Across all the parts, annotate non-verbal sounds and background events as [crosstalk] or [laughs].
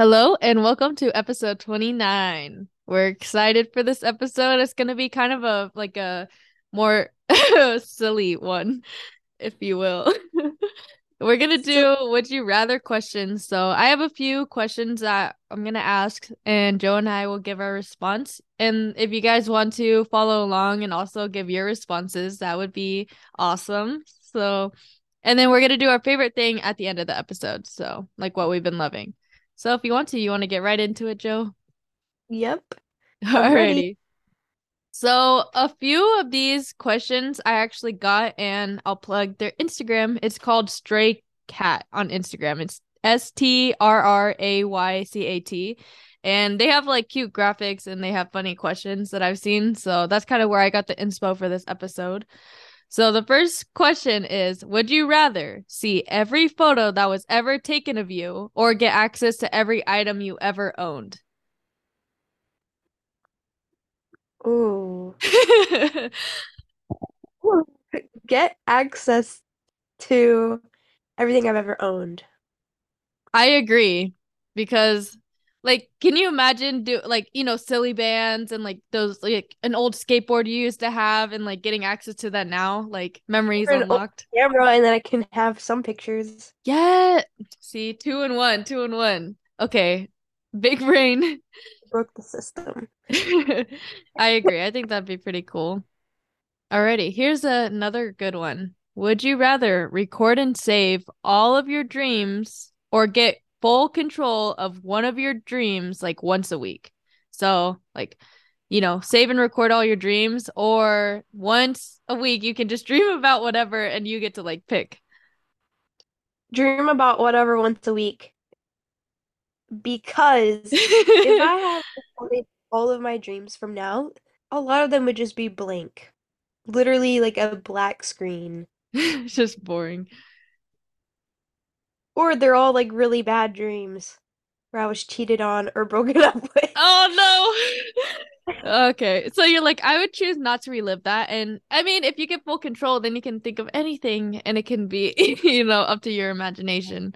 Hello and welcome to episode 29. We're excited for this episode. It's going to be kind of a like a more [laughs] silly one, if you will. [laughs] We're going to do would you rather questions. So, I have a few questions that I'm going to ask and Joe and I will give our response. And if you guys want to follow along and also give your responses, that would be awesome. So, and then we're going to do our favorite thing at the end of the episode. So, like what we've been loving. So if you want to, you want to get right into it, Joe? Yep. [laughs] Alrighty. So a few of these questions I actually got and I'll plug their Instagram. It's called Stray Cat on Instagram. It's S T R R A Y C A T. And they have like cute graphics and they have funny questions that I've seen. So that's kind of where I got the inspo for this episode. So the first question is Would you rather see every photo that was ever taken of you or get access to every item you ever owned? Ooh. [laughs] get access to everything I've ever owned. I agree because like, can you imagine do like you know Silly Bandz and like those like an old skateboard you used to have and like getting access to that now, like memories unlocked. Camera, and then I can have some pictures. Yeah, see, two and one, two and one. Okay, big brain [laughs] broke the system. [laughs] I agree. I think that'd be pretty cool. Alrighty, here's another good one. Would you rather record and save all of your dreams or get full control of one of your dreams like once a week. So, like, you know, save and record all your dreams, or once a week you can just [laughs] dream about whatever and you get to like pick. Dream about whatever once a week. Because if [laughs] I had all of my dreams from now, a lot of them would just be blank. Literally like a black screen. it's [laughs] just boring. Or they're all like really bad dreams where I was cheated on or [laughs] broken up with. Oh no. [laughs] okay. So you're like, I would choose not to relive that. And I mean, if you get full control, then you can think of anything and it can be, [laughs] you know, up to your imagination.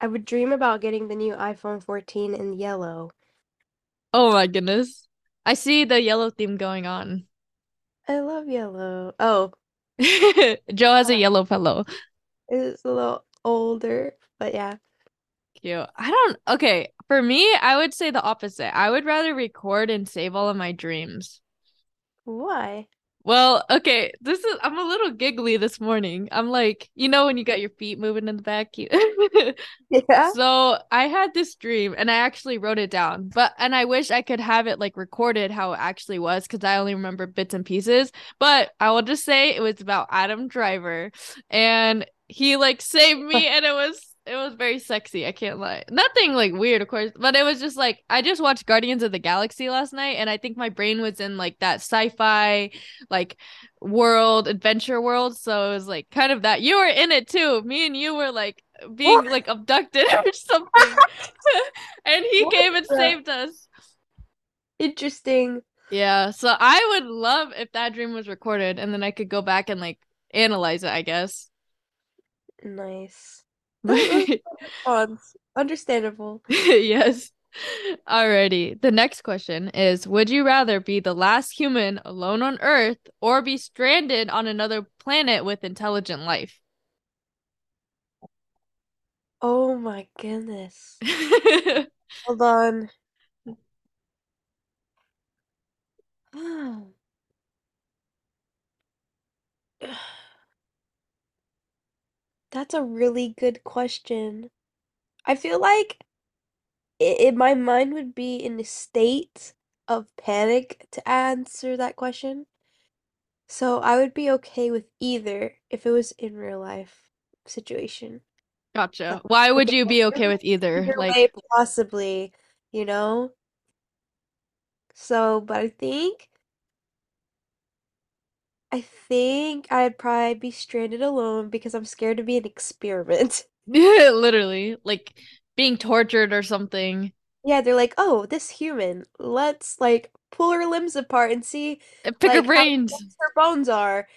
I would dream about getting the new iPhone 14 in yellow. Oh my goodness. I see the yellow theme going on. I love yellow. Oh. Joe has a uh, yellow pillow. It's a little older, but yeah. Cute. I don't okay. For me, I would say the opposite. I would rather record and save all of my dreams. Why? Well, okay, this is I'm a little giggly this morning. I'm like, you know when you got your feet moving in the back? [laughs] You... yeah. So I had this dream and I actually wrote it down. But and I wish I could have it like recorded how it actually was because I only remember bits and pieces. But I will just say it was about Adam Driver and he like saved me [laughs] and it was it was very sexy. I can't lie. Nothing like weird, of course, but it was just like I just watched Guardians of the Galaxy last night, and I think my brain was in like that sci-fi, like world, adventure world. So it was like kind of that. You were in it too. Me and you were like being what? like abducted or [laughs] something, [laughs] and he what came and saved us. Interesting. Yeah. So I would love if that dream was recorded, and then I could go back and like analyze it. I guess. Nice. Understandable. yes. Alrighty. The next question is Would you rather be the last human alone on Earth or be stranded on another planet with intelligent life? Oh my goodness. Hold on. That's a really good question. I feel like it, my mind would be in a state of panic to answer that question. So I would be okay with either if it was in real life situation. Gotcha. Why would you be okay with either? Like possibly, you know? So, but I think I think I'd probably be stranded alone because I'm scared to be an experiment. [laughs] [laughs] Literally. Like being tortured or something. Yeah, they're like, oh, this human, let's like pull her limbs apart and see and pick like, her brains. her bones are.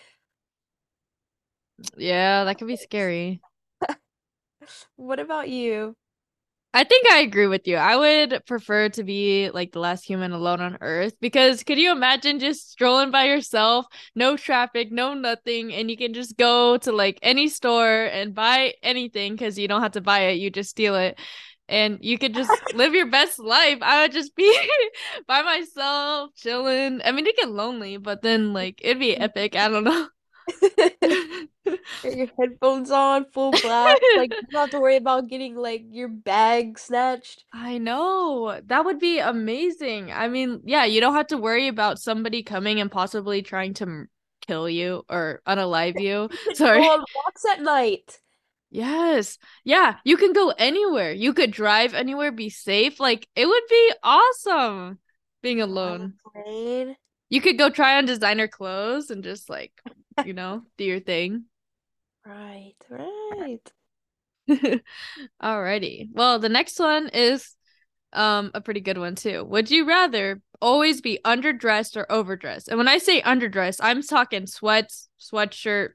Yeah, that could be scary. [laughs] what about you? I think I agree with you. I would prefer to be like the last human alone on Earth because could you imagine just strolling by yourself, no traffic, no nothing, and you can just go to like any store and buy anything because you don't have to buy it, you just steal it. And you could just live your best life. I would just be [laughs] by myself, chilling. I mean, it get lonely, but then like it'd be mm. epic. I don't know. [laughs] Get your headphones on, full blast. Like you don't have to worry about getting like your bag snatched. I know. That would be amazing. I mean, yeah, you don't have to worry about somebody coming and possibly trying to kill you or unalive you. [laughs] [laughs] Sorry. Go on walks at night. Yes. Yeah, you can go anywhere. You could drive anywhere, be safe. Like it would be awesome being alone. You could go try on designer clothes and just like, you know, do your thing. Right, right. [laughs] Alrighty. Well, the next one is um a pretty good one too. Would you rather always be underdressed or overdressed? And when I say underdressed, I'm talking sweats, sweatshirt,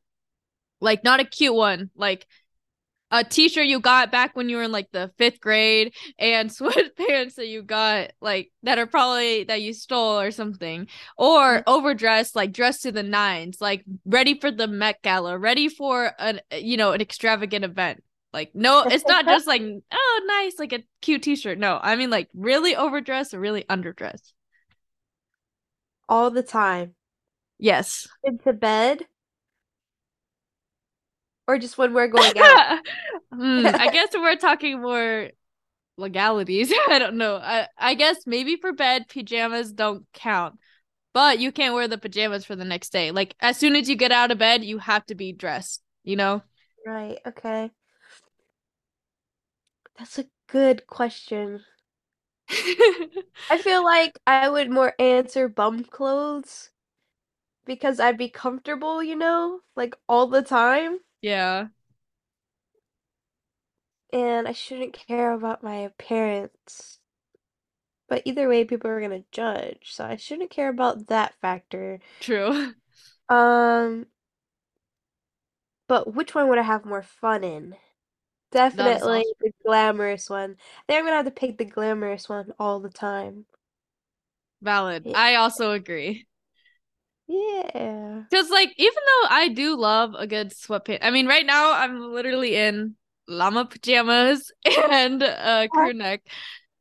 like not a cute one, like a t-shirt you got back when you were in like the fifth grade and [laughs] sweatpants that you got like that are probably that you stole or something or mm. overdressed like dressed to the nines like ready for the met gala ready for an you know an extravagant event. Like no it's not just like [laughs] oh nice like a cute t-shirt. No i mean like really overdressed or really underdressed All the time. yes. Into bed or just when we're going out. [laughs] Hmm, i guess we're talking more legalities. [laughs] I don't know. I I guess maybe for bed pajamas don't count. But you can't wear the pajamas for the next day. Like as soon as you get out of bed, you have to be dressed, you know? Right, okay. That's a good question. I feel [laughs] like I would more answer bum clothes because I'd be comfortable, you know, like all the time, yeah, and I shouldn't care about my appearance. But either way, people are gonna judge, so I shouldn't care about that factor. true. [laughs] Um, but which one would I have more fun in? That is Definitely awesome. the glamorous one. I think I'm gonna have to pick the glamorous one all the time. Valid. Yeah. I also agree. Yeah. Cuz like even though I do love a good sweatpants. I mean, right now I'm literally in llama pajamas [laughs] and a crew neck.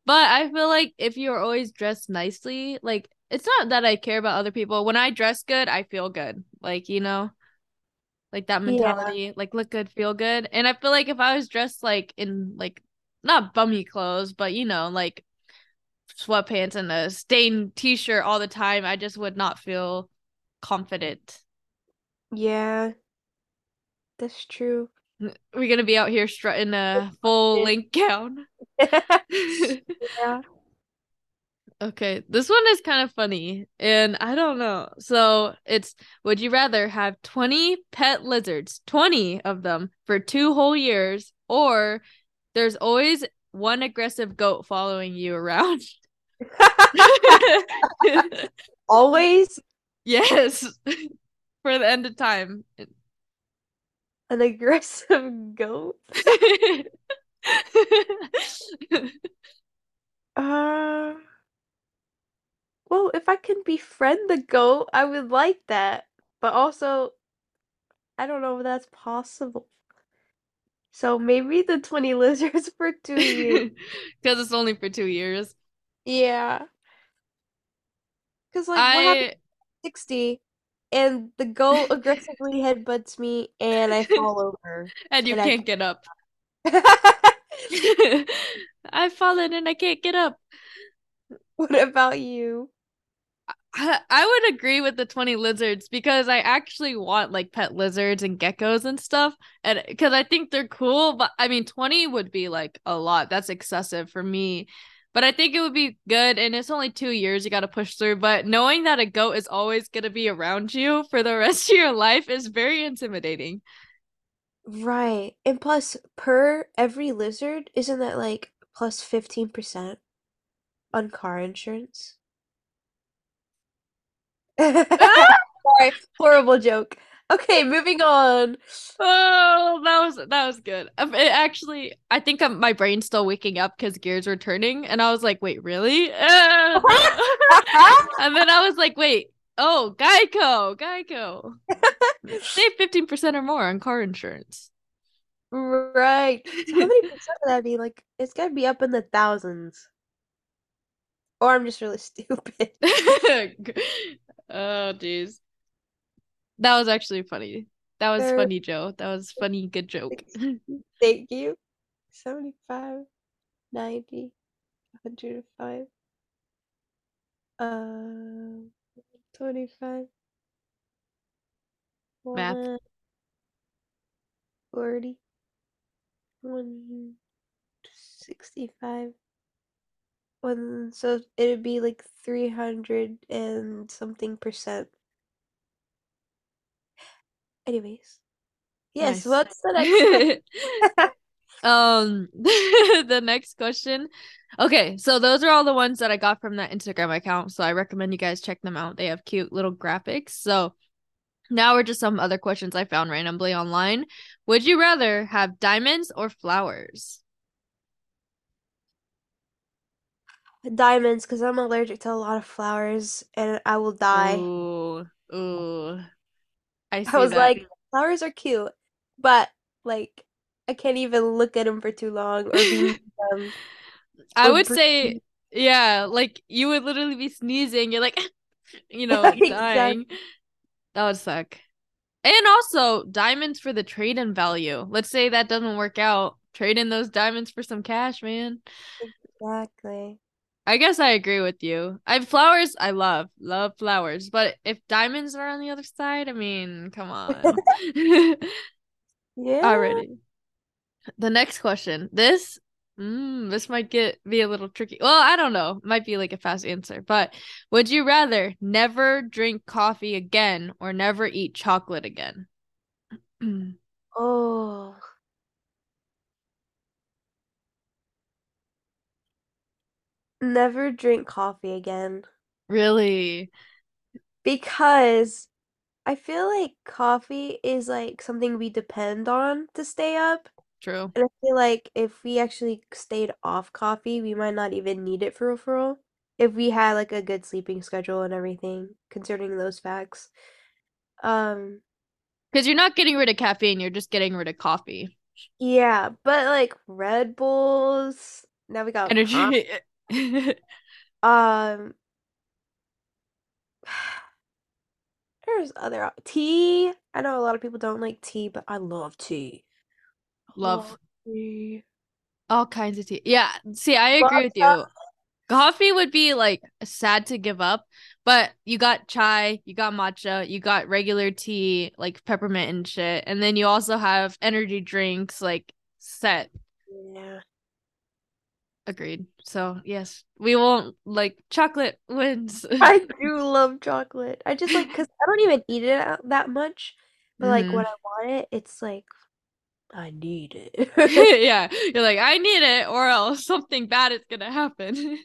But I feel like if you're always dressed nicely, like it's not that I care about other people. When I dress good, I feel good. Like, you know? like that Yeah. mentality, like look good, feel good. And I feel like if I was dressed like in like not bummy clothes, but you know, like sweatpants and a stained t-shirt all the time, I just would not feel confident. Yeah, that's true. We're gonna be out here strutting a [laughs] full length gown. [laughs] [laughs] Yeah. Okay, this one is kind of funny, and I don't know. So it's would you rather have 20 pet lizards, 20 of them for two whole years, or there's always one aggressive goat following you around? Always Yes, [laughs] for the end of time. an aggressive goat. [laughs] Uh, well, if I can befriend the goat, I would like that. But also, I don't know if that's possible. So maybe the 20 [laughs] lizards for two years. Because it's only for two years. Yeah. Because, like, I 60 and the goat [laughs] aggressively headbutts me and I [laughs] fall over and you and can't get up. [laughs] I've fallen and I can't get up. What about you? I, I would agree with the 20 lizards because I actually want like pet lizards and geckos and stuff. And because I think they're cool, but I mean, 20 would be like a lot. That's excessive for me. But I think it would be good. And it's only two years you got to push through. But knowing that a goat is always going to be around you for the rest [laughs] of your life is very intimidating. Right. And plus, per every lizard, isn't that like plus 15% on car insurance? [laughs] [laughs] Sorry, horrible joke. Okay, moving on. Oh, that was that was good. Um, it actually, I think I'm, my brain's still waking up because gears were turning, and I was like, "Wait, really?" [laughs] and then I was like, "Wait, oh, Geico, Geico, [laughs] save fifteen percent or more on car insurance." Right. How many percent would that be? Like, it's gotta be up in the thousands. Or I'm just really [laughs] stupid. oh, jeez. That was actually funny. That was They're... funny, Joe. That was funny. Good joke. [laughs] Thank you. 75, 90, 105, uh, 25. Math. 40, 165. One, so it'd be like 300 and something percent. Anyways. Yes, nice. what's the next [laughs] um [laughs] the next question. Okay, so those are all the ones that I got from that Instagram account. So I recommend you guys check them out. They have cute little graphics. So now we're just some other questions I found randomly online. Would you rather have diamonds or flowers? Diamonds, because I'm allergic to a lot of flowers and I will die. Ooh, ooh. I, I was that. like, flowers are cute, but like, I can't even look at them for too long or be [laughs] them. I would say, yeah, like you would literally be sneezing. You're like, [laughs] you know, [laughs] dying. exactly. That would suck. And also diamonds for the trade in value. Let's say that doesn't work out. Trade in those diamonds for some cash, man. Exactly. I guess I agree with you. I flowers I love. Love flowers. But if diamonds are on the other side, I mean, come on. [laughs] yeah. Already. The next question. This mm, this might get be a little tricky. Well, I don't know. Might be like a fast answer. But would you rather never drink coffee again or never eat chocolate again? [clears throat] oh. Never drink coffee again. Really? Because I feel like coffee is like something we depend on to stay up. True. And I feel like if we actually stayed off coffee, we might not even need it for referral. If we had like a good sleeping schedule and everything, concerning those facts. Um because you're not getting rid of caffeine, you're just getting rid of coffee. Yeah, but like Red Bulls, now we got energy. [laughs] [laughs] um, [sighs] there's other tea. I know a lot of people don't like tea, but I love tea. Love, love tea. All kinds of tea. Yeah. See, I agree with you. Coffee would be like sad to give up, but you got chai, you got matcha, you got regular tea, like peppermint and shit. And then you also have energy drinks like set. Yeah. Agreed. So yes, we won't like chocolate [laughs] wins. I [laughs] do love chocolate. I just like because I don't even eat it out that much, but like mm-hmm. when I want it, it's like I need it. [laughs] yeah, you're like I need it, or else something bad is gonna happen.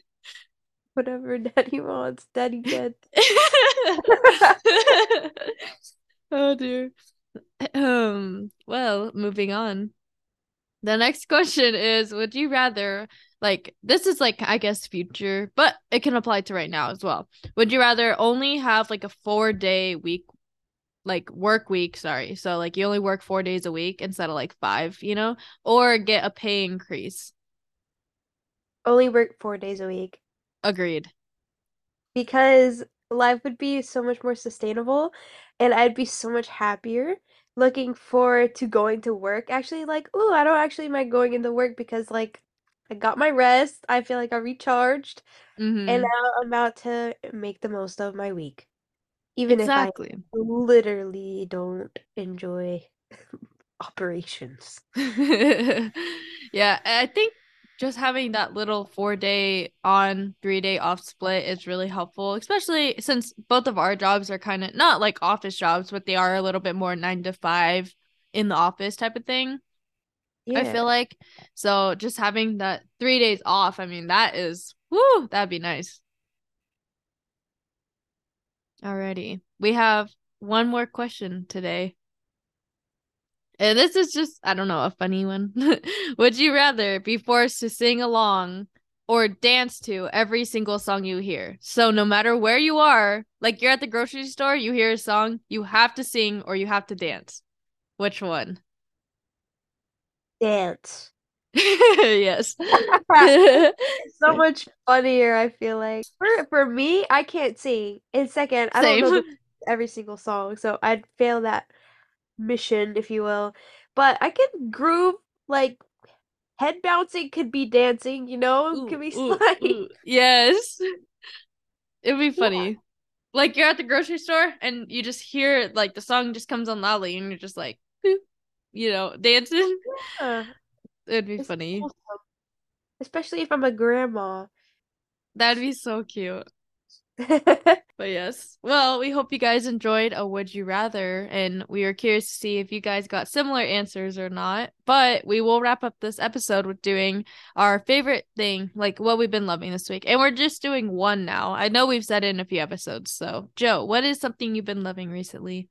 Whatever Daddy wants, Daddy gets. oh dear. [clears throat] Um. Well, moving on. The next question is: Would you rather like this is like I guess future, but it can apply to right now as well. Would you rather only have like a 4-day week like work week, sorry. So like you only work 4 days a week instead of like 5, you know, or get a pay increase? Only work 4 days a week. Agreed. Because life would be so much more sustainable and I'd be so much happier looking forward to going to work. Actually, like, oh, I don't actually mind going into work because like I got my rest. I feel like I recharged. Mm-hmm. And now I'm about to make the most of my week. Even exactly. if I literally don't enjoy [laughs] operations. [laughs] yeah, I think just having that little four day on, three day off split is really helpful, especially since both of our jobs are kind of not like office jobs, but they are a little bit more nine to five in the office type of thing. Yeah. I feel like so just having that three days off. I mean, that is whoo, that'd be nice. Alrighty, we have one more question today. And this is just, I don't know, a funny one. [laughs] Would you rather be forced to sing along or dance to every single song you hear? So, no matter where you are, like you're at the grocery store, you hear a song, you have to sing or you have to dance. Which one? Dance. [laughs] yes. [laughs] [laughs] so much funnier, I feel like. For for me, I can't sing. And second, I Same. don't know every single song, so I'd fail that mission, if you will. But I can groove like head bouncing could be dancing, you know? Ooh, could be sliding. Yes. It'd be funny. Yeah. Like you're at the grocery store and you just hear like the song just comes on loudly and you're just like you know, dancing. Yeah. It'd be It's funny. awesome. Especially if I'm a grandma. That'd be so cute. [laughs] But yes. Well, we hope you guys enjoyed a Would You Rather, and we are curious to see if you guys got similar answers or not. But we will wrap up this episode with doing our favorite thing, like what we've been loving this week. And we're just doing one now. I know we've said it in a few episodes. So, Joe, what is something you've been loving recently?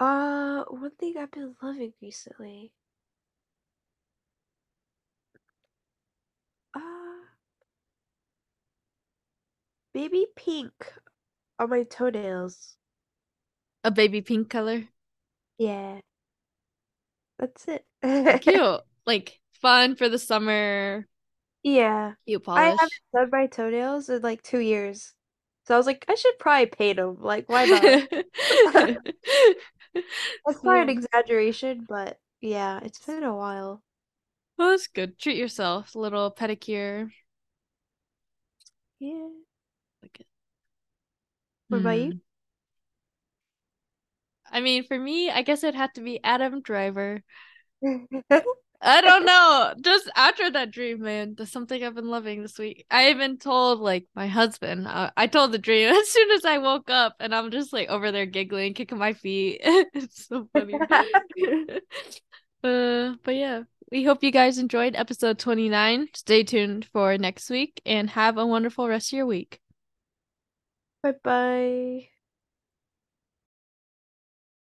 Uh, one thing I've been loving recently. Uh, baby pink on my toenails. A baby pink color? Yeah. That's it. [laughs] Cute. Like fun for the summer. Yeah. Cute polish. I haven't done my toenails in like two years. So I was like, I should probably paint them. Like, why not? [laughs] [laughs] [laughs] That's not an exaggeration, but yeah, it's been a while. well, that's good. Treat yourself. Little pedicure. Yeah. Like it. What about you? Hmm. I mean, for me, I guess it'd have to be Adam Driver. [laughs] [laughs] I don't know. Just after that dream, man, that's something I've been loving this week. I even told like my husband. Uh, I told the dream [laughs] as soon as I woke up, and I'm just like over there giggling, kicking my feet. [laughs] It's so funny. [laughs] Uh, but yeah, we hope you guys enjoyed episode 29. Stay tuned for next week and have a wonderful rest of your week. Bye bye.